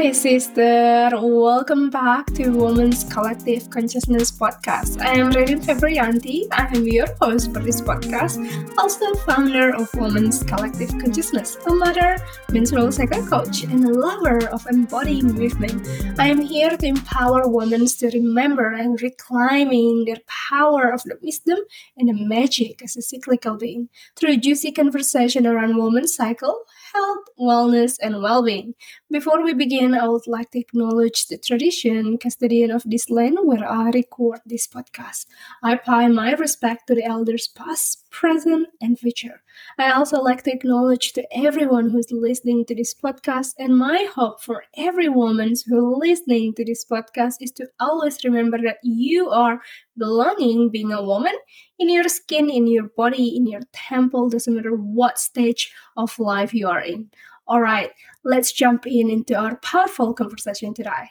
Hi, sister. Welcome back to Women's Collective Consciousness Podcast. I am Ririn Febrianti. I am your host for this podcast, also founder of Women's Collective Consciousness, a mother, menstrual cycle coach, and a lover of embodied movement. I am here to empower women to remember and reclaiming their power of the wisdom and the magic as a cyclical being through juicy conversation around women's cycle, health, wellness, and well-being. Before we begin, I would like to acknowledge the tradition, custodian of this land where I record this podcast. I pay my respect to the elders past, present, and future. I also like to acknowledge to everyone who's listening to this podcast, and my hope for every woman who's listening to this podcast is to always remember that you are belonging being a woman in your skin, in your body, in your temple, doesn't matter what stage of life you are in. All right, let's jump in into our powerful conversation today.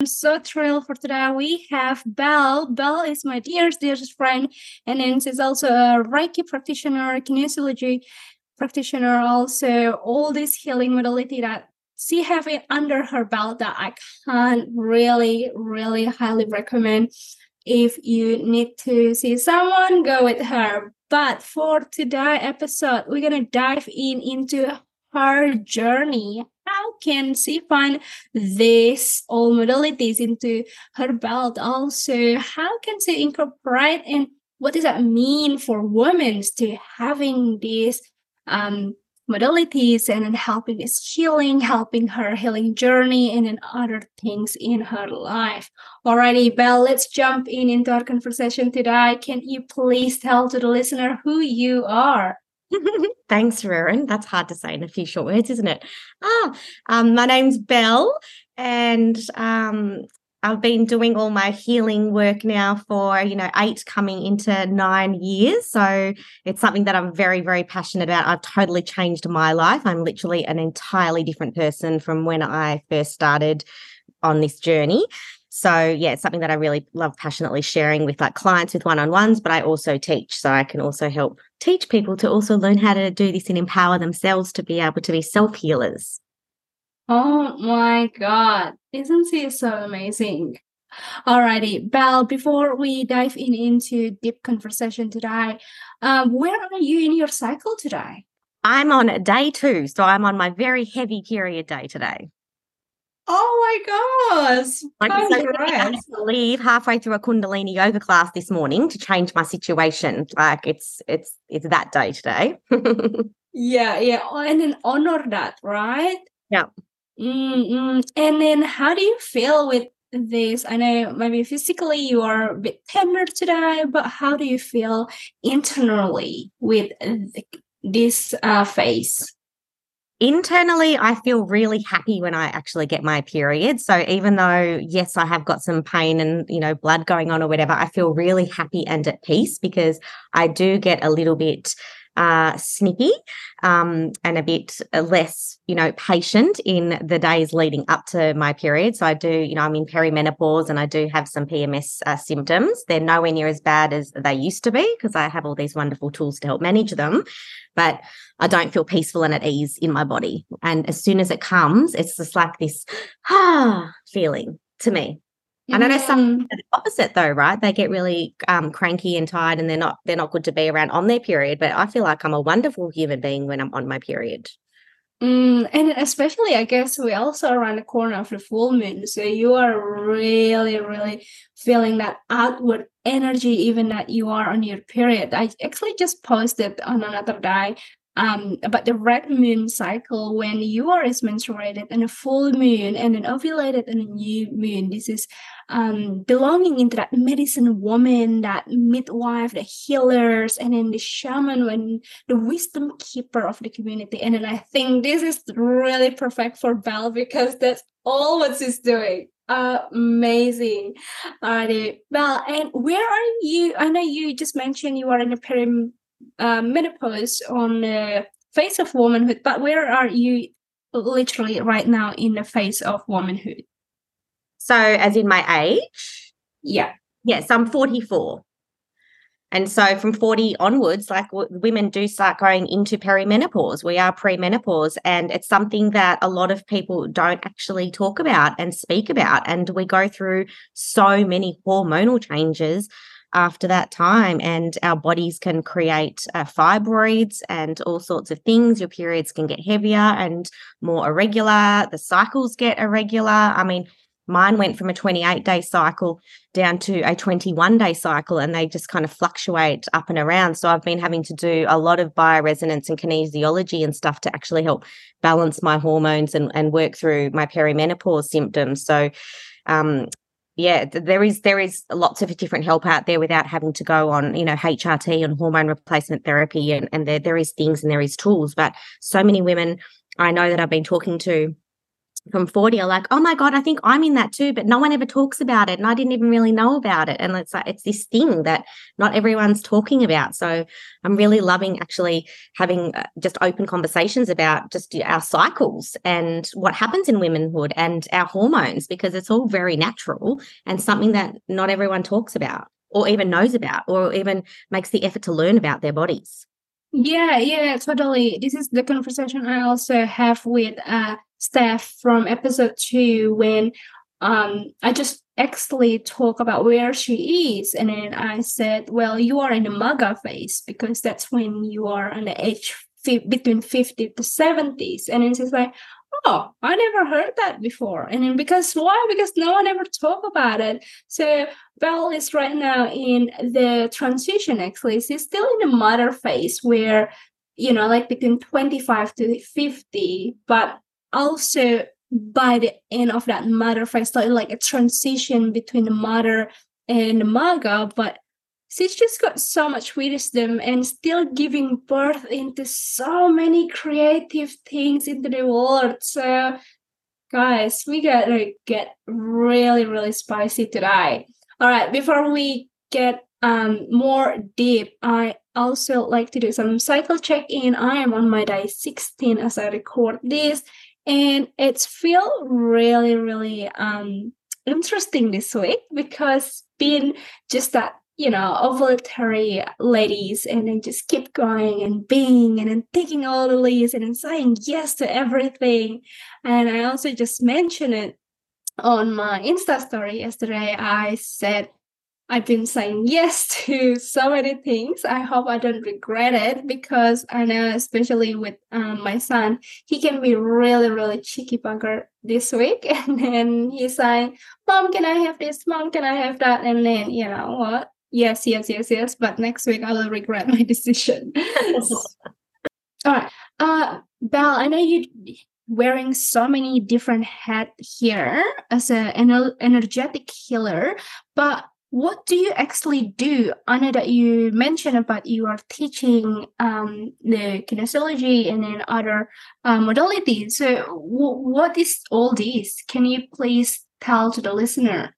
I'm so thrilled for today. We have Belle. Belle is my dearest, dearest friend, and then she's also a Reiki practitioner, kinesiology practitioner, also all this healing modality that she have it under her belt that I can't really, really highly recommend. If you need to see someone, go with her. But for today episode, we're gonna dive in into her journey. How can she find these all modalities into her belt? Also how can she incorporate and what does that mean for women to having these um, modalities and then helping this healing helping her healing journey and then other things in her life? Alrighty belle let's jump in into our conversation today. Can you please tell to the listener who you are Thanks, Ririn. That's hard to say in a few short words, isn't it? Ah, um, my name's Belle, and um, I've been doing all my healing work now for, you know, eight coming into nine years. So it's something that I'm very, very passionate about. I've totally changed my life. I'm literally an entirely different person from when I first started on this journey. So yeah, it's something that I really love passionately sharing with like clients with one-on-ones, but I also teach. So I can also help teach people to also learn how to do this and empower themselves to be able to be self-healers. Oh my god. Isn't she so amazing? Alrighty, Belle, before we dive in into deep conversation today, um, where are you in your cycle today? I'm on day two. So I'm on my very heavy period day today. Oh my gosh. Like I had to leave halfway through a Kundalini yoga class this morning to change my situation. Like it's it's it's that day today. yeah, yeah. And then honor that, right? Yeah. Mm-hmm. And then how do you feel with this? I know maybe physically you are a bit tender today, but how do you feel internally with this uh, phase? Internally i feel really happy when i actually get my period. So even though yes i have got some pain and you know blood going on or whatever i feel really happy and at peace because i do get a little bit uh, snippy um, and a bit less, you know, patient in the days leading up to my period. So I do, you know, I'm in perimenopause and I do have some PMS uh, symptoms. They're nowhere near as bad as they used to be because I have all these wonderful tools to help manage them. But I don't feel peaceful and at ease in my body. And as soon as it comes, it's just like this ah feeling to me. And I know some the opposite though, right? They get really um, cranky and tired, and they're not they're not good to be around on their period. But I feel like I'm a wonderful human being when I'm on my period. Mm, and especially, I guess we also around the corner of the full moon, so you are really, really feeling that outward energy, even that you are on your period. I actually just posted on another day um, about the red moon cycle when you are is menstruated and a full moon and an ovulated and a new moon. This is um, belonging into that medicine woman, that midwife, the healers, and then the shaman, when the wisdom keeper of the community. And then I think this is really perfect for Belle because that's all what she's doing. Amazing. Alrighty, Belle, and where are you? I know you just mentioned you are in a peri uh, menopause on the face of womanhood, but where are you literally right now in the face of womanhood? So, as in my age? Yeah. Yes, I'm 44. And so from 40 onwards, like w- women do start going into perimenopause. We are premenopause, and it's something that a lot of people don't actually talk about and speak about. And we go through so many hormonal changes after that time, and our bodies can create uh, fibroids and all sorts of things. Your periods can get heavier and more irregular. The cycles get irregular. I mean, Mine went from a 28 day cycle down to a 21 day cycle, and they just kind of fluctuate up and around. So I've been having to do a lot of bioresonance and kinesiology and stuff to actually help balance my hormones and, and work through my perimenopause symptoms. So, um, yeah, there is there is lots of different help out there without having to go on, you know, HRT and hormone replacement therapy, and and there there is things and there is tools. But so many women I know that I've been talking to from 40 are like, oh my God, I think I'm in that too, but no one ever talks about it. And I didn't even really know about it. And it's like, it's this thing that not everyone's talking about. So I'm really loving actually having uh, just open conversations about just our cycles and what happens in womanhood and our hormones, because it's all very natural and something that not everyone talks about or even knows about or even makes the effort to learn about their bodies. Yeah, yeah, totally. This is the conversation I also have with uh Steph from episode two when um I just actually talk about where she is and then I said, well, you are in the MAGA phase because that's when you are on the age fi- between 50 to 70s. And then she's like, oh, I never heard that before. And then because why? Because no one ever talk about it. So Belle is right now in the transition actually. She's still in the mother phase where, you know, like between 25 to 50, but also by the end of that mother phase, started like a transition between the mother and the maga, but she's just got so much wisdom and still giving birth into so many creative things into the world. So guys, we gotta get really, really spicy today. All right, before we get um more deep, I also like to do some cycle check-in. I am on my day 16 as I record this and it's feel really really um interesting this week because being just that you know ovulatory ladies and then just keep going and being and then taking all the leads and then saying yes to everything. And i also just mentioned it on my insta story yesterday. I said I've been saying yes to so many things. I hope I don't regret it because I know, especially with um, my son, he can be really, really cheeky bugger this week. And then he's saying, Mom, can I have this? Mom, can I have that? And then, you know what? Yes, yes, yes, yes. But next week I will regret my decision. All right. Uh, Belle, I know you're wearing so many different hats here as an energetic healer, but what do you actually do? I know that you mentioned about you are teaching um, the kinesiology and then other uh, modalities. So, w- what is all this? Can you please tell to the listener?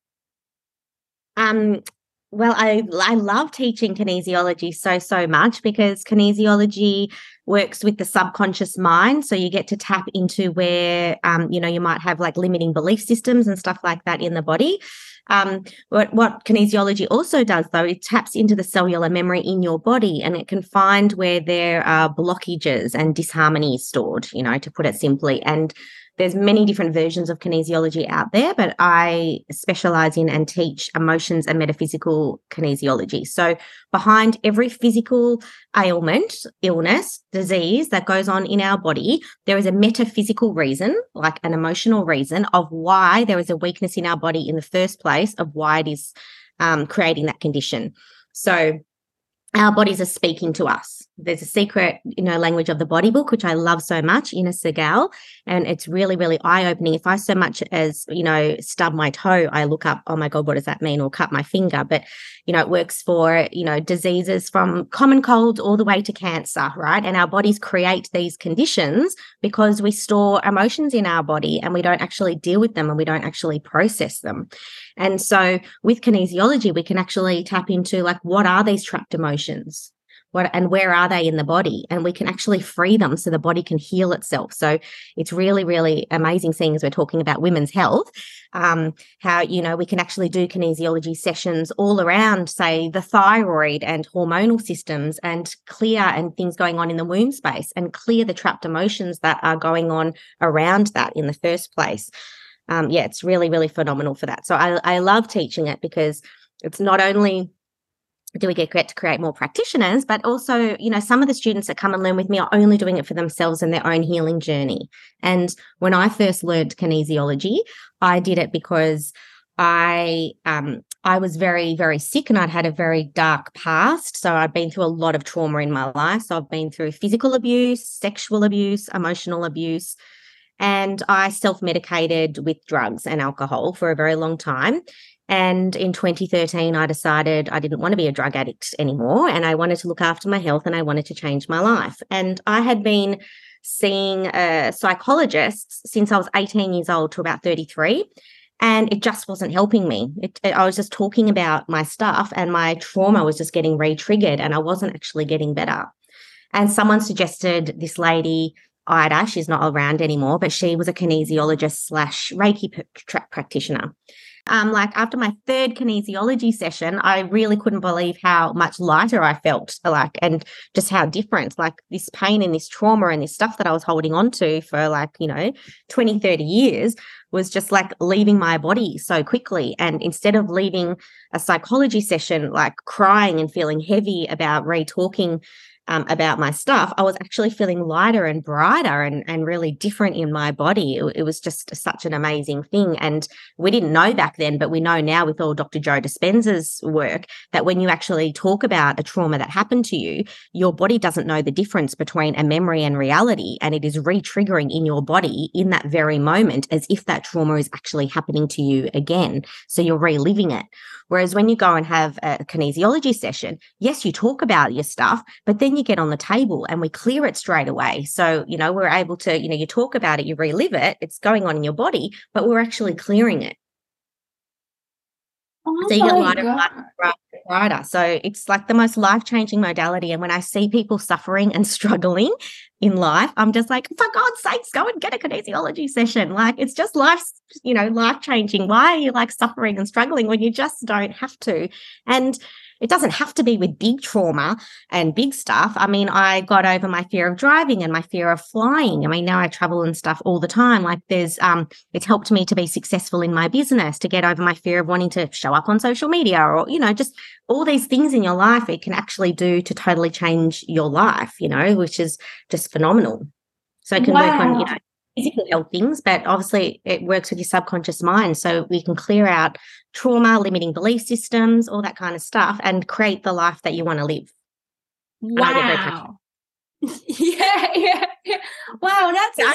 Um, well, I I love teaching kinesiology so so much because kinesiology works with the subconscious mind. So you get to tap into where um, you know you might have like limiting belief systems and stuff like that in the body. Um, what, what kinesiology also does, though, it taps into the cellular memory in your body and it can find where there are blockages and disharmonies stored, you know, to put it simply. And there's many different versions of kinesiology out there, but I specialize in and teach emotions and metaphysical kinesiology. So behind every physical ailment, illness, disease that goes on in our body, there is a metaphysical reason, like an emotional reason of why there is a weakness in our body in the first place, of why it is um, creating that condition. So our bodies are speaking to us. There's a secret, you know, language of the body book, which I love so much, Inna Segal. And it's really, really eye opening. If I so much as, you know, stub my toe, I look up, oh my God, what does that mean? Or cut my finger. But, you know, it works for, you know, diseases from common cold all the way to cancer, right? And our bodies create these conditions because we store emotions in our body and we don't actually deal with them and we don't actually process them. And so with kinesiology, we can actually tap into like, what are these trapped emotions? What and where are they in the body? And we can actually free them so the body can heal itself. So it's really really amazing seeing as we're talking about women's health um, how you know we can actually do kinesiology sessions all around say the thyroid and hormonal systems and clear and things going on in the womb space and clear the trapped emotions that are going on around that in the first place. Um, yeah it's really really phenomenal for that. So I, I love teaching it because it's not only do we get to create more practitioners? But also you know some of the students that come and learn with me are only doing it for themselves and their own healing journey. And when i first learned kinesiology i did it because i um i was very very sick and i'd had a very dark past. So i'd been through a lot of trauma in my life. So i've been through physical abuse sexual abuse emotional abuse. And i self-medicated with drugs and alcohol for a very long time and in 2013, I decided I didn't want to be a drug addict anymore and I wanted to look after my health and I wanted to change my life. And I had been seeing a psychologist since I was 18 years old to about 33 and it just wasn't helping me. It, it, I was just talking about my stuff, and my trauma was just getting re triggered, and I wasn't actually getting better. And someone suggested this lady, Ida, she's not around anymore, but she was a kinesiologist slash Reiki practitioner. Um, like after my third kinesiology session, I really couldn't believe how much lighter I felt, like, and just how different, like this pain and this trauma and this stuff that I was holding on to for like, you know, 20, 30 years was just like leaving my body so quickly. And instead of leaving a psychology session, like crying and feeling heavy about re talking um, about my stuff, I was actually feeling lighter and brighter and, and really different in my body. It, it, was just such an amazing thing. And we didn't know back then, but we know now with all Dr. Joe Dispenza's work that when you actually talk about a trauma that happened to you, your body doesn't know the difference between a memory and reality. And it is re triggering in your body in that very moment as if that trauma is actually happening to you again. So you're reliving it. Whereas when you go and have a kinesiology session, yes, you talk about your stuff, but then you get on the table and we clear it straight away. So, you know, we're able to, you know, you talk about it, you relive it, it's going on in your body, but we're actually clearing it. Oh so you get lighter, lighter, brighter, brighter. So it's like the most life changing modality. And when I see people suffering and struggling in life, I'm just like, for God's sakes, go and get a kinesiology session. Like it's just life, you know, life changing. Why are you like suffering and struggling when you just don't have to? And it doesn't have to be with big trauma and big stuff. I mean, I got over my fear of driving and my fear of flying. I mean, now I travel and stuff all the time. Like there's um it's helped me to be successful in my business, to get over my fear of wanting to show up on social media or, you know, just all these things in your life it can actually do to totally change your life, you know, which is just phenomenal. So it can wow. work on, you know, physical health things, but obviously it works with your subconscious mind. So we can clear out trauma, limiting belief systems, all that kind of stuff, and create the life that you want to live. Wow. yeah, yeah, yeah. Wow, that's I,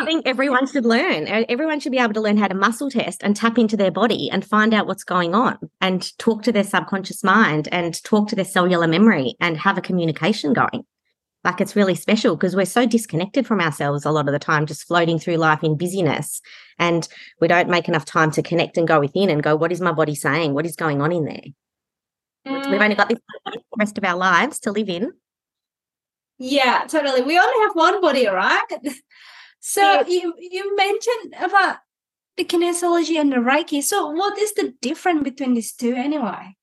I think everyone should learn. Everyone should be able to learn how to muscle test and tap into their body and find out what's going on and talk to their subconscious mind and talk to their cellular memory and have a communication going. Like it's really special because we're so disconnected from ourselves a lot of the time, just floating through life in busyness. And we don't make enough time to connect and go within and go, what is my body saying? What is going on in there? Mm. We've only got this rest of our lives to live in. Yeah, totally. We only have one body, right? So yeah. you you mentioned about the kinesiology and the Reiki. So what is the difference between these two anyway?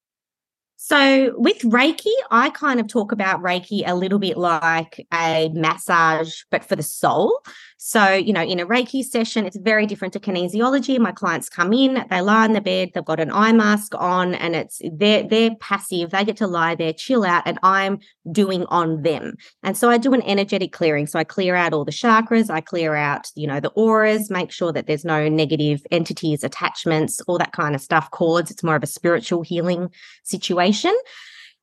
So with Reiki, I kind of talk about Reiki a little bit like a massage, but for the soul. So, you know, in a Reiki session, it's very different to kinesiology. My clients come in, they lie on the bed, they've got an eye mask on, and it's they're they're passive. They get to lie there, chill out, and I'm doing on them. And so I do an energetic clearing. So I clear out all the chakras, I clear out, you know, the auras, make sure that there's no negative entities, attachments, all that kind of stuff, cords. It's more of a spiritual healing situation.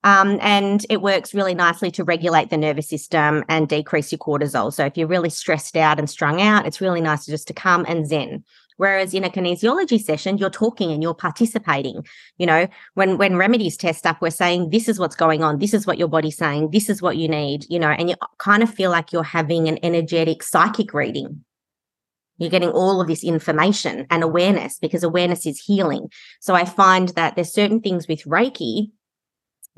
Um, and it works really nicely to regulate the nervous system and decrease your cortisol. So if you're really stressed out and strung out, it's really nice to just to come and zen. Whereas in a kinesiology session, you're talking and you're participating. You know, when when remedies test up, we're saying this is what's going on, this is what your body's saying, this is what you need. You know, and you kind of feel like you're having an energetic psychic reading. You're getting all of this information and awareness because awareness is healing. So I find that there's certain things with Reiki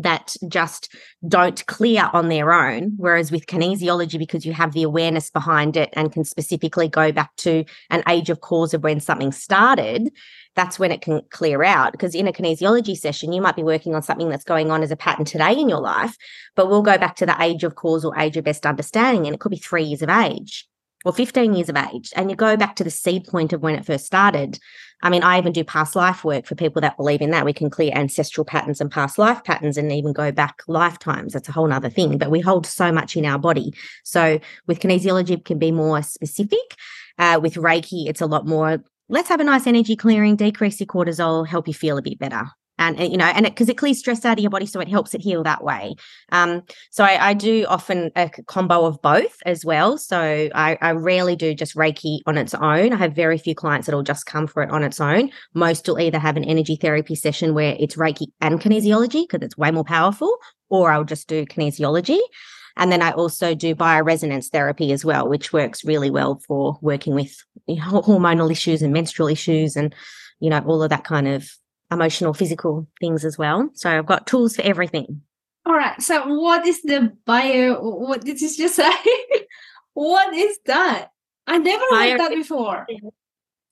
that just don't clear on their own. Whereas with kinesiology, because you have the awareness behind it and can specifically go back to an age of cause of when something started, that's when it can clear out. Because in a kinesiology session, you might be working on something that's going on as a pattern today in your life, but we'll go back to the age of cause or age of best understanding, and it could be three years of age or 15 years of age and you go back to the seed point of when it first started. I mean i even do past life work for people that believe in that. We can clear ancestral patterns and past life patterns and even go back lifetimes. That's a whole other thing but we hold so much in our body. So with kinesiology it can be more specific. Uh, with reiki it's a lot more let's have a nice energy clearing decrease your cortisol help you feel a bit better and, eh, you know and because it, it, clears stress out of your body so it helps it heal that way. Um, so I, I, do often eh, a combo of both as well. So I, I, rarely do just reiki on its own. I have very few clients that'll just come for it on its own. Most will either have an energy therapy session where it's reiki and kinesiology because it's way more powerful or i'll just do kinesiology. And then I also do bioresonance therapy as well, which works really well for working with eh, know, hormonal issues and menstrual issues and, you know, all of that kind of emotional, physical things as well. So I've got tools for everything. All right. So what is the bio? What did you just say? what is that? I never bio- heard that before.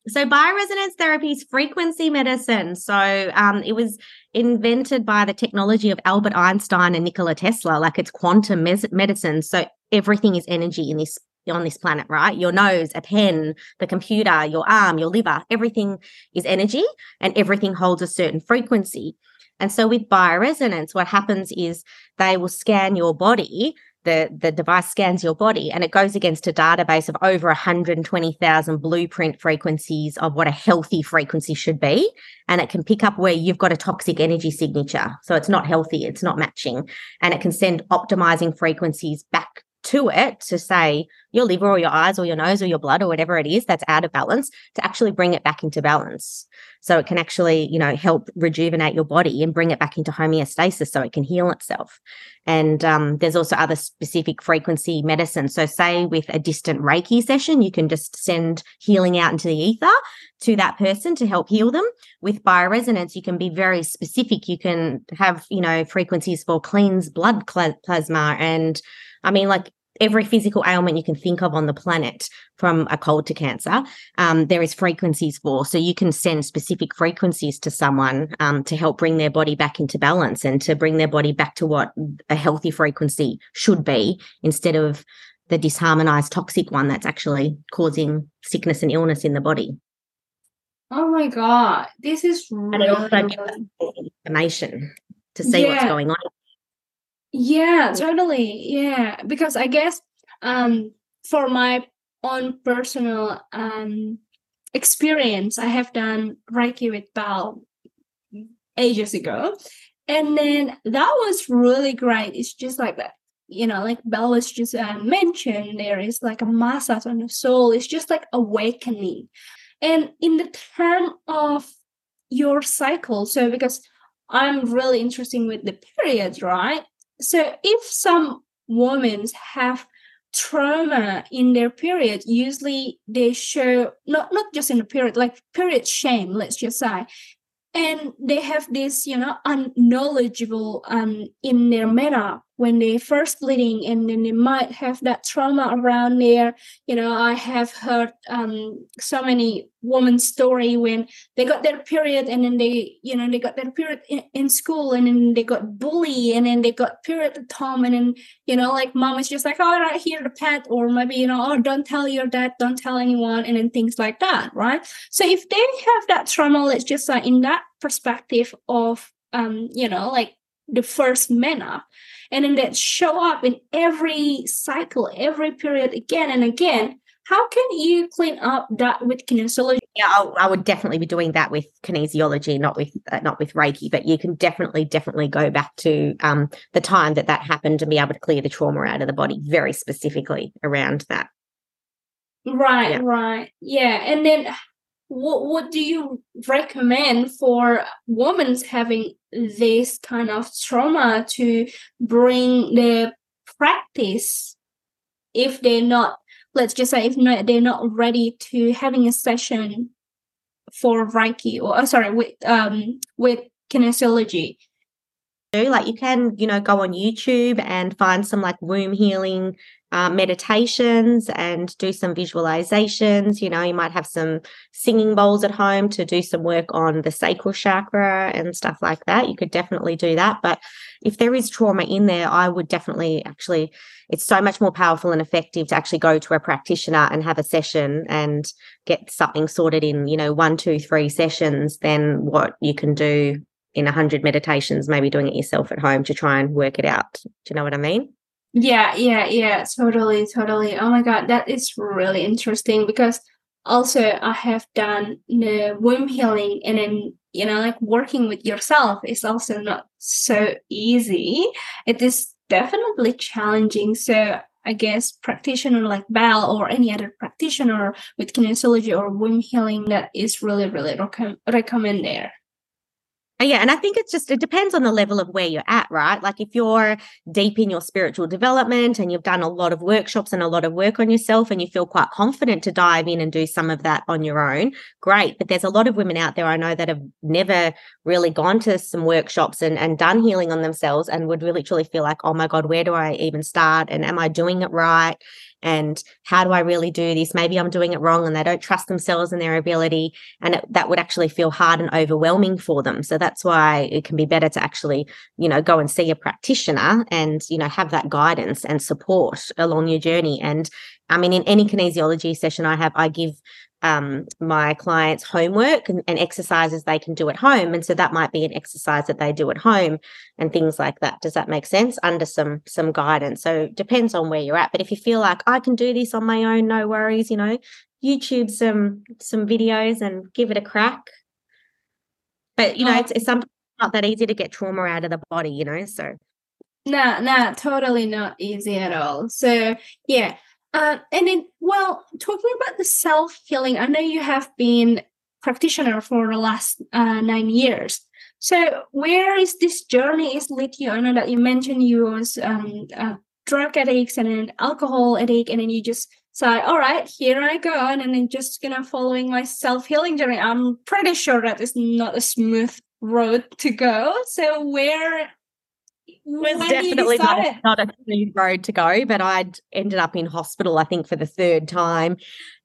So bioresonance therapy is frequency medicine. So um, it was invented by the technology of Albert Einstein and Nikola Tesla. Like it's quantum mes- medicine. So everything is energy in this on this planet, right? Your nose, a pen, the computer, your arm, your liver, everything is energy and everything holds a certain frequency. And so with bioresonance, what happens is they will scan your body. The, the device scans your body and it goes against a database of over 120,000 blueprint frequencies of what a healthy frequency should be. And it can pick up where you've got a toxic energy signature. So it's not healthy, it's not matching. And it can send optimizing frequencies back to it to say your liver or your eyes or your nose or your blood or whatever it is that's out of balance to actually bring it back into balance. So it can actually, you know, help rejuvenate your body and bring it back into homeostasis so it can heal itself. And um, there's also other specific frequency medicine. So, say with a distant Reiki session, you can just send healing out into the ether to that person to help heal them. With bioresonance, you can be very specific. You can have, you know, frequencies for cleans blood plasma and I mean, like every physical ailment you can think of on the planet, from a cold to cancer, um, there is frequencies for. So you can send specific frequencies to someone um, to help bring their body back into balance and to bring their body back to what a healthy frequency should be instead of the disharmonized toxic one that's actually causing sickness and illness in the body. Oh my god, this is really and it also gives information to see yeah. what's going on yeah, totally. Yeah, because I guess um for my own personal um experience, I have done Reiki with Belle ages ago. And then that was really great. It's just like that, you know, like Belle was just uh, mentioned, there is like a massage on the soul. It's just like awakening. And in the term of your cycle, so because I'm really interested with the periods, right? So if some women have trauma in their period, usually they show not not just in the period, like period shame, let's just say, and they have this, you know, unknowledgeable um in their meta when they first bleeding and then they might have that trauma around there. You know i have heard um, so many women's story when they got their period and then they you know they got their period in, in school and then they got bullied and then they got period at home and then you know like mom is just like all right here the pet or maybe you know oh don't tell your dad don't tell anyone and then things like that right? So if they have that trauma let's just say in that perspective of um you know like the first mena and then that show up in every cycle, every period again and again. How can you clean up that with kinesiology? Yeah, I, I would definitely be doing that with kinesiology, not with uh, not with Reiki. But you can definitely, definitely go back to um, the time that that happened and be able to clear the trauma out of the body very specifically around that. Right, yeah. right, yeah. And then what what do you recommend for women having this kind of trauma to bring the practice if they're not let's just say if not, they're not ready to having a session for reiki or oh, sorry with um with kinesiology do. Like you can, you know, go on YouTube and find some like womb healing uh, meditations and do some visualizations. You know, you might have some singing bowls at home to do some work on the sacral chakra and stuff like that. You could definitely do that. But if there is trauma in there, I would definitely actually, it's so much more powerful and effective to actually go to a practitioner and have a session and get something sorted in, you know, one, two, three sessions than what you can do in 100 meditations, maybe doing it yourself at home to try and work it out. Do you know what I mean? Yeah, yeah, yeah, totally, totally. Oh my God, that is really interesting because also I have done the womb healing and then, you know, like working with yourself is also not so easy. It is definitely challenging. So I guess practitioner like Belle or any other practitioner with kinesiology or womb healing that is really, really rec- recommend there. Uh, yeah, and I think it's just it depends on the level of where you're at, right? Like if you're deep in your spiritual development and you've done a lot of workshops and a lot of work on yourself and you feel quite confident to dive in and do some of that on your own, great. But there's a lot of women out there I know that have never really gone to some workshops and, and done healing on themselves and would really truly feel like, oh my God, where do I even start? And am I doing it right? And how do I really do this? Maybe I'm doing it wrong and they don't trust themselves and their ability. And it, that would actually feel hard and overwhelming for them. So that's why it can be better to actually, you know, go and see a practitioner and, you know, have that guidance and support along your journey. And I mean, in any kinesiology session I have, I give um, my clients homework and, and, exercises they can do at home and so that might be an exercise that they do at home and things like that. Does that make sense? Under some some guidance. So it depends on where you're at. But if you feel like i can do this on my own no worries you know youtube some some videos and give it a crack. But you know oh. it's, it's sometimes not that easy to get trauma out of the body you know so. No no totally not easy at all. So yeah uh, and then, well, talking about the self healing, I know you have been practitioner for the last uh, nine years. So, where is this journey is lead you? I know that you mentioned you was um, drug addicts and an alcohol addict, and then you just say, "All right, here I go," and then just gonna following my self healing journey. I'm pretty sure that is not a smooth road to go. So, where was definitely not a, not a smooth road to go, but I'd ended up in hospital, I think, for the third time.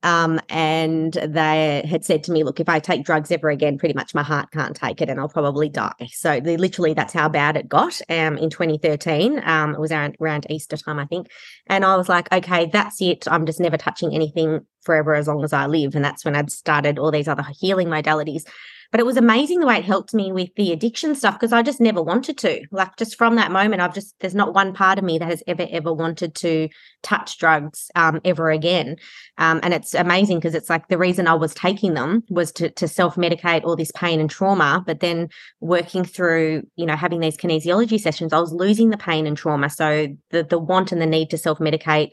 Um, and they had said to me, look, if I take drugs ever again, pretty much my heart can't take it and I'll probably die. So they, literally, that's how bad it got um, in 2013. Um, it was around, around Easter time, I think. And I was like, okay, that's it. I'm just never touching anything forever as long as I live. And that's when I'd started all these other healing modalities. But it was amazing the way it helped me with the addiction stuff because I just never wanted to. Like just from that moment, I've just there's not one part of me that has ever ever wanted to touch drugs um, ever again. Um, and it's amazing because it's like the reason I was taking them was to to self medicate all this pain and trauma. But then working through, you know, having these kinesiology sessions, I was losing the pain and trauma. So the the want and the need to self medicate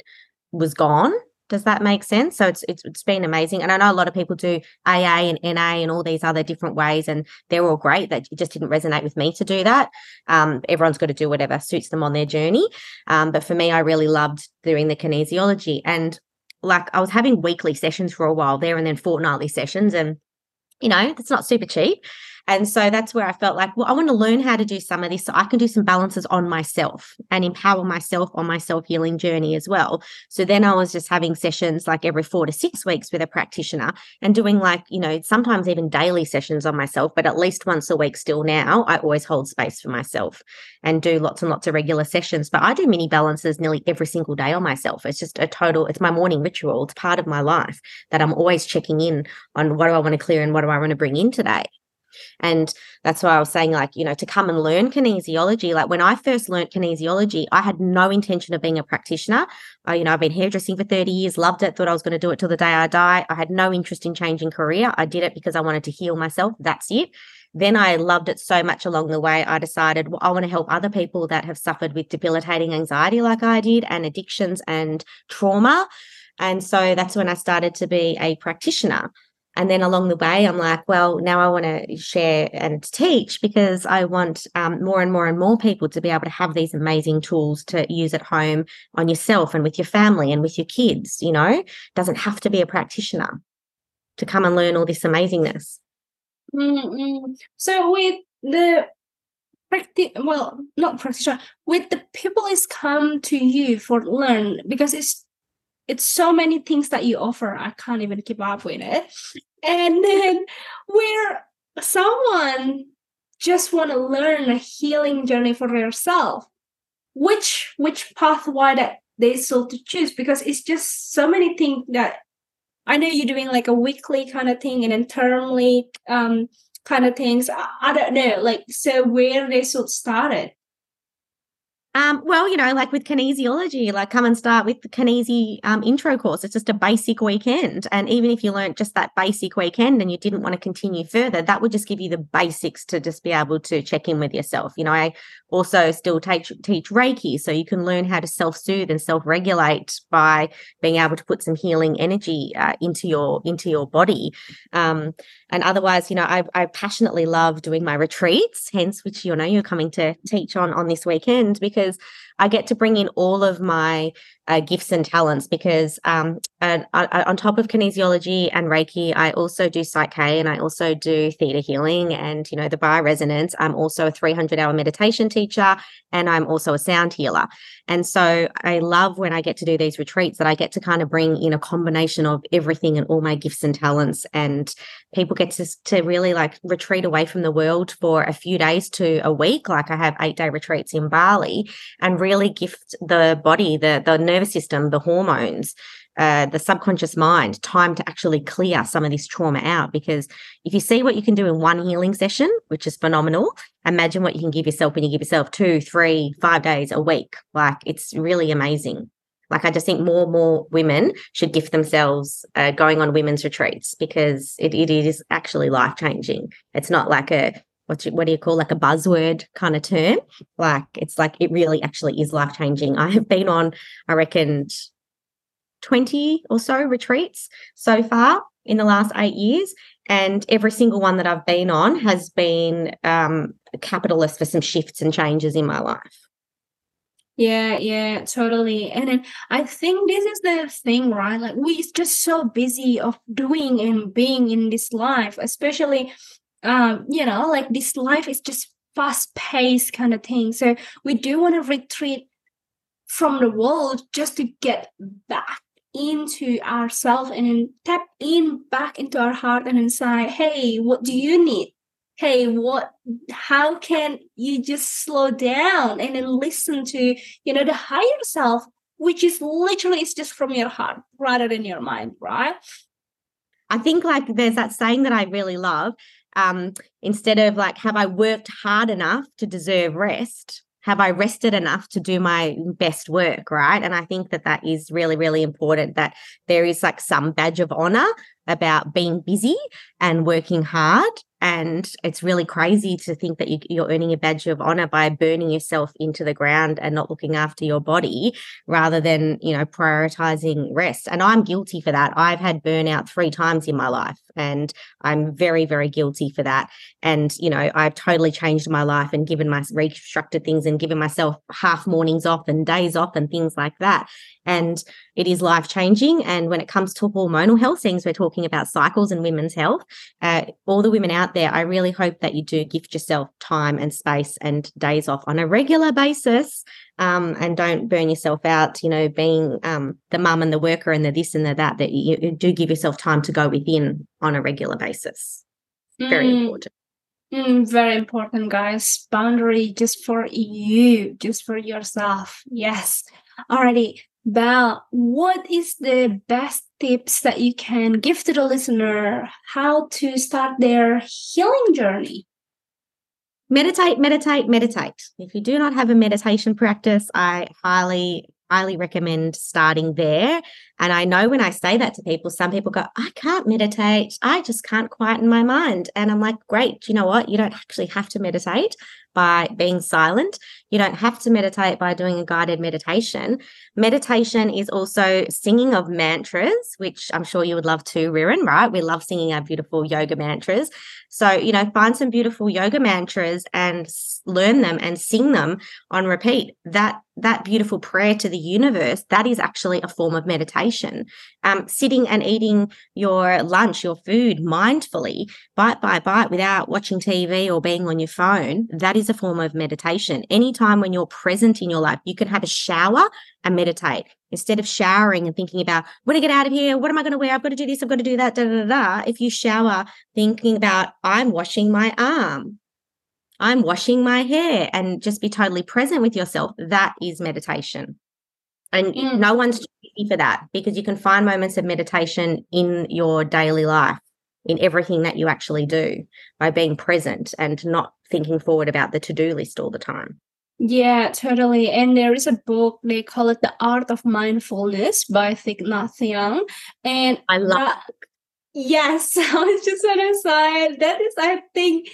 was gone does that make sense? So it's, it's it's been amazing, and I know a lot of people do AA and NA and all these other different ways, and they're all great. That it just didn't resonate with me to do that. Um, everyone's got to do whatever suits them on their journey, um, but for me, I really loved doing the kinesiology, and like I was having weekly sessions for a while there, and then fortnightly sessions, and you know, it's not super cheap. And so that's where I felt like, well, I want to learn how to do some of this so I can do some balances on myself and empower myself on my self healing journey as well. So then I was just having sessions like every four to six weeks with a practitioner and doing like, you know, sometimes even daily sessions on myself, but at least once a week still now, I always hold space for myself and do lots and lots of regular sessions. But I do mini balances nearly every single day on myself. It's just a total, it's my morning ritual. It's part of my life that I'm always checking in on what do I want to clear and what do I want to bring in today. And that's why I was saying, like, you know, to come and learn kinesiology. Like when I first learned kinesiology, I had no intention of being a practitioner. I, you know, I've been hairdressing for 30 years, loved it, thought I was going to do it till the day I die. I had no interest in changing career. I did it because I wanted to heal myself. That's it. Then I loved it so much along the way. I decided well, I want to help other people that have suffered with debilitating anxiety like I did and addictions and trauma. And so that's when I started to be a practitioner. And then along the way, I'm like, well, now I want to share and teach because I want um, more and more and more people to be able to have these amazing tools to use at home on yourself and with your family and with your kids. You know, doesn't have to be a practitioner to come and learn all this amazingness. Mm-hmm. So with the practice well not practitioner with the people is come to you for learn because it's it's so many things that you offer i can't even keep up with it and then where someone just want to learn a healing journey for yourself which which pathway that they still to choose because it's just so many things that i know you're doing like a weekly kind of thing and then termly um kind of things. I, I don't know, like so where they sort of started. Um, well, you know, like with kinesiology, like come and start with the kinesi um, intro course. It's just a basic weekend. And even if you learned just that basic weekend and you didn't want to continue further, that would just give you the basics to just be able to check in with yourself. You know, I also still teach, teach Reiki, so you can learn how to self soothe and self regulate by being able to put some healing energy uh, into your into your body. Um, and otherwise, you know, I, I passionately love doing my retreats, hence which you know you're coming to teach on on this weekend because because I get to bring in all of my uh, gifts and talents because um, and, uh, on top of kinesiology and Reiki, I also do Psych-K and I also do theta healing and, you know, the bioresonance. I'm also a 300 hour meditation teacher and I'm also a sound healer. And so I love when I get to do these retreats that I get to kind of bring in a combination of everything and all my gifts and talents. And people get to, to really like retreat away from the world for a few days to a week. Like I have eight day retreats in Bali and really gift the body, the, the nervous system, the hormones, uh, the subconscious mind time to actually clear some of this trauma out. Because if you see what you can do in one healing session, which is phenomenal, imagine what you can give yourself when you give yourself two, three, five days a week. Like it's really amazing. Like I just think more and more women should gift themselves uh, going on women's retreats because it, it is actually life changing. It's not like a what what do you call like a buzzword kind of term? Like it's like it really actually is life changing. I have been on, I reckon, 20 or so retreats so far in the last eight years. And every single one that I've been on has been um, capitalist for some shifts and changes in my life. Yeah, yeah, totally. And then I think this is the thing, right? Like we're just so busy of doing and being in this life, especially um, you know, like this life is just fast paced kind of thing. So we do want to retreat from the world just to get back into ourselves and tap in back into our heart and inside hey what do you need hey what how can you just slow down and then listen to you know the higher self which is literally it's just from your heart rather than your mind right i think like there's that saying that i really love um instead of like have i worked hard enough to deserve rest have I rested enough to do my best work? Right. And I think that that is really, really important that there is like some badge of honor about being busy and working hard and it's really crazy to think that you, are earning a badge of honor by burning yourself into the ground and not looking after your body rather than, you know, prioritizing rest. And I'm guilty for that. I've had burnout three times in my life and I'm very, very guilty for that. And, you know, I've totally changed my life and given my restructured things and given myself half mornings off and days off and things like that and it is life changing. And when it comes to hormonal health, things we're talking about cycles and women's health, uh, all the women out there, I really hope that you do gift yourself time and space and days off on a regular basis. Um, and don't burn yourself out, you know, being um, the mum and the worker and the this and the that, that you, you, do give yourself time to go within on a regular basis. Very mm. important. Mm, very important, guys. Boundary just for you, just for yourself. Yes. Alrighty. Belle, what is the best tips that you can give to the listener how to start their healing journey? Meditate, meditate, meditate. If you do not have a meditation practice, I highly, highly recommend starting there. And I know when I say that to people, some people go, I can't meditate. I just can't quieten my mind. And I'm like, great. You know what? You don't actually have to meditate by being silent. You don't have to meditate by doing a guided meditation. Meditation is also singing of mantras, which I'm sure you would love too, Ririn, right? We love singing our beautiful yoga mantras. So, you know, find some beautiful yoga mantras and learn them and sing them on repeat. That that beautiful prayer to the universe, that is actually a form of meditation meditation. Um, sitting and eating your lunch, your food mindfully, bite by bite without watching TV or being on your phone, that is a form of meditation. Anytime when you're present in your life, you can have a shower and meditate instead of showering and thinking about when I get out of here, what am I going to wear? I've got to do this, I've got to do that, da, da, da, da. If you shower thinking about I'm washing my arm, I'm washing my hair, and just be totally present with yourself, that is meditation. And mm. no one's too for that because you can find moments of meditation in your daily life, in everything that you actually do by being present and not thinking forward about the to do list all the time. Yeah, totally. And there is a book, they call it The Art of Mindfulness by Thich Nhat Hanh. And I love that. Yes, I was just gonna say that is, I think,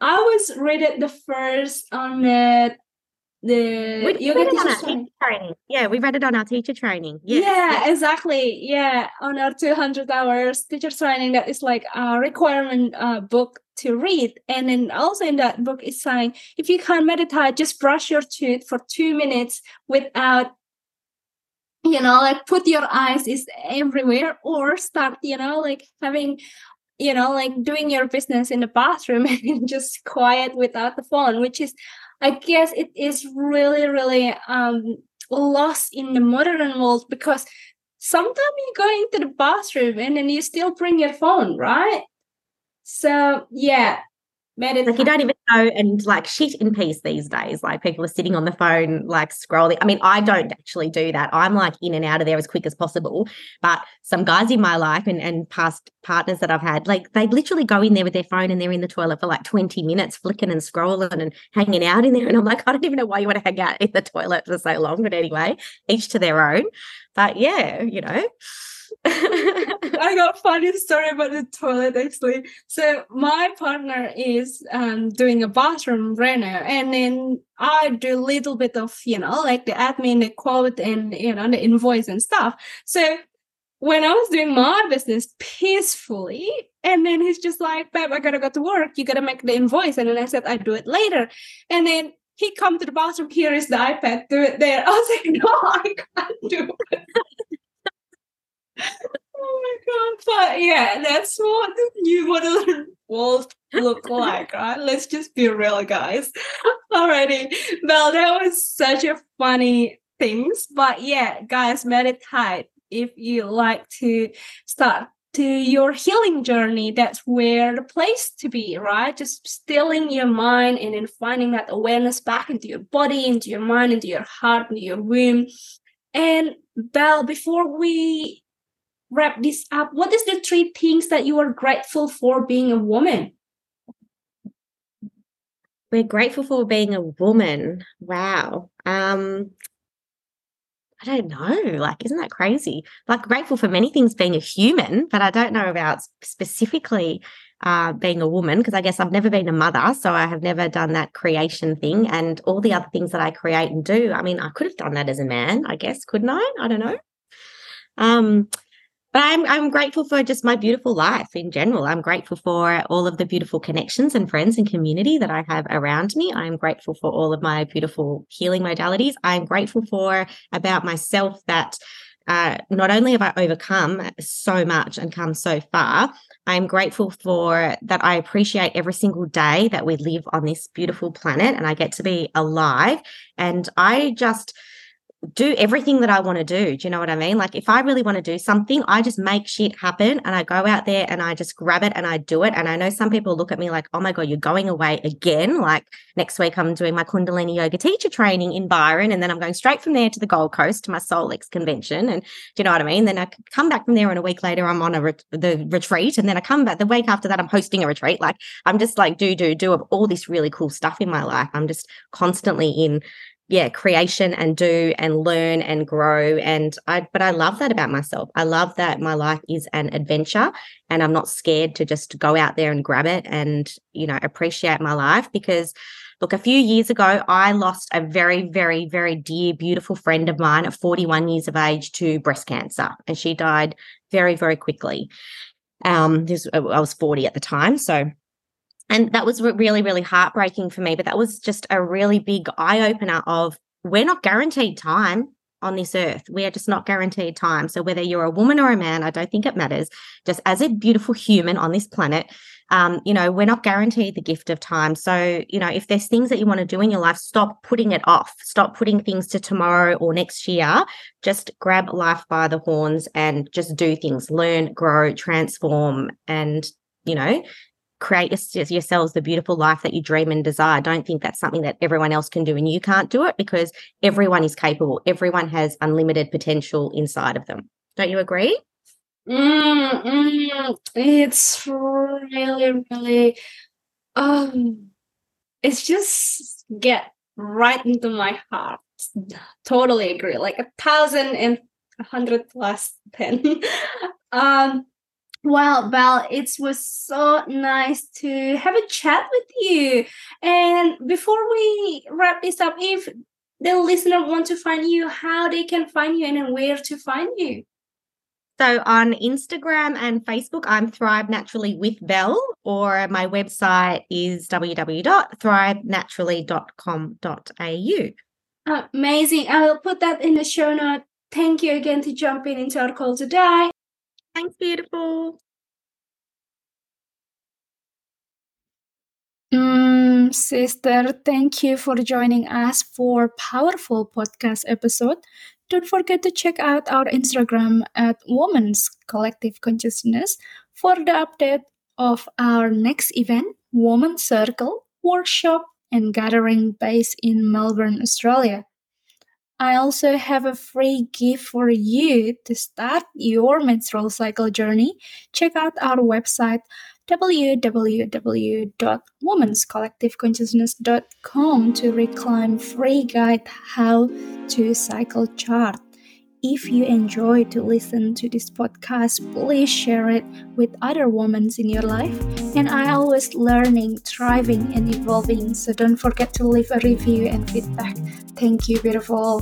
I was reading the first on the the we yoga teacher training. training. Yeah, we read it on our teacher training. Yes. Yeah, exactly. Yeah, on our 200 hours teacher training, that is like a requirement uh, book to read. And then also in that book is saying if you can't meditate, just brush your teeth for two minutes without you know like put your eyes is everywhere or start you know like having you know like doing your business in the bathroom and just quiet without the phone which is i guess it is really really um lost in the modern world because sometimes you go into the bathroom and then you still bring your phone right? So yeah, meditation. Like you don't even know and like shit in peace these days. Like people are sitting on the phone, like scrolling. I mean, I don't actually do that. I'm like in and out of there as quick as possible. But some guys in my life and, and past partners that I've had, like they literally go in there with their phone and they're in the toilet for like 20 minutes, flicking and scrolling and hanging out in there. And I'm like, I don't even know why you want to hang out in the toilet for so long. But anyway, each to their own. But yeah, you know. I got a funny story about the toilet actually. So my partner is um, doing a bathroom reno, and then I do a little bit of you know like the admin, the quote, and you know the invoice and stuff. So when I was doing my business peacefully, and then he's just like, "Babe, I gotta go to work. You gotta make the invoice," and then I said, "I do it later," and then he come to the bathroom. Here is the iPad. Do it there. I was like, "No, I can't do it." Oh my god! But yeah, that's what the new modern world look like, right? Let's just be real, guys. Alrighty, well, that was such a funny things, but yeah, guys, meditate if you like to start to your healing journey that's where the place to be right just stilling your mind and then finding that awareness back into your body into your mind into your heart into your womb and belle before we wrap this up, what is the three things that you are grateful for being a woman? We're grateful for being a woman. Wow. Um, I don't know. Like, isn't that crazy? Like, grateful for many things being a human, but I don't know about specifically uh, being a woman because I guess I've never been a mother. So I have never done that creation thing and all the other things that I create and do. I mean, I could have done that as a man, I guess, couldn't I? I don't know. Um, but I'm I'm grateful for just my beautiful life in general. I'm grateful for all of the beautiful connections and friends and community that I have around me. I'm grateful for all of my beautiful healing modalities. I'm grateful for about myself that uh, not only have I overcome so much and come so far, I'm grateful for that. I appreciate every single day that we live on this beautiful planet and I get to be alive. And I just do everything that I want to do. Do you know what I mean? Like if I really want to do something, I just make shit happen and I go out there and I just grab it and I do it. And I know some people look at me like, oh my God, you're going away again. Like next week, I'm doing my Kundalini yoga teacher training in Byron. And then I'm going straight from there to the Gold Coast to my Solex convention. And do you know what I mean? Then I come back from there and a week later, I'm on a re- the retreat. And then I come back the week after that, I'm hosting a retreat. Like I'm just like, do, do, do of all this really cool stuff in my life. I'm just constantly in yeah creation and do and learn and grow. And i but i love that about myself. I love that my life is an adventure and i'm not scared to just go out there and grab it and you know appreciate my life because look a few years ago i lost a very very very dear beautiful friend of mine at 41 years of age to breast cancer and she died very very quickly. Um this i was 40 at the time so and that was really, really heartbreaking for me. But that was just a really big eye opener of we're not guaranteed time. on this earth. We are just not guaranteed time. So whether you're a woman or a man, I don't think it matters. Just as a beautiful human on this planet, um, you know, we're not guaranteed the gift of time. So, you know, if there's things that you want to do in your life, stop putting it off. Stop putting things to tomorrow or next year. Just grab life by the horns and just do things, learn, grow, transform, and, you know, create yourselves the beautiful life that you dream and desire. Don't think that's something that everyone else can do and you can't do it because everyone is capable. Everyone has unlimited potential inside of them. Don't you agree? Mm, mm, it's really, really, um, it's just get right into my heart. Totally agree. Like a thousand and a hundred plus ten. um, well, Belle, it was so nice to have a chat with you. And before we wrap this up, if the listener want to find you, how they can find you and where to find you? So on Instagram and Facebook, I'm Thrive Naturally with Belle, or my website is www.thrivenaturally.com.au. Amazing. I will put that in the show note. Thank you again to jump in into our call today. Thanks, beautiful. Mm, sister, thank you for joining us for powerful podcast episode. Don't forget to check out our Instagram at Women's Collective Consciousness for the update of our next event, Woman Circle workshop and gathering based in Melbourne, Australia. I also have a free gift for you to start your menstrual cycle journey. Check out our website www.womenscollectiveconsciousness.com to reclaim free guide how to cycle chart. If you enjoy to listen to this podcast, please share it with other women in your life. And I always learning, thriving, and evolving. So don't forget to leave a review and feedback. Thank you, beautiful.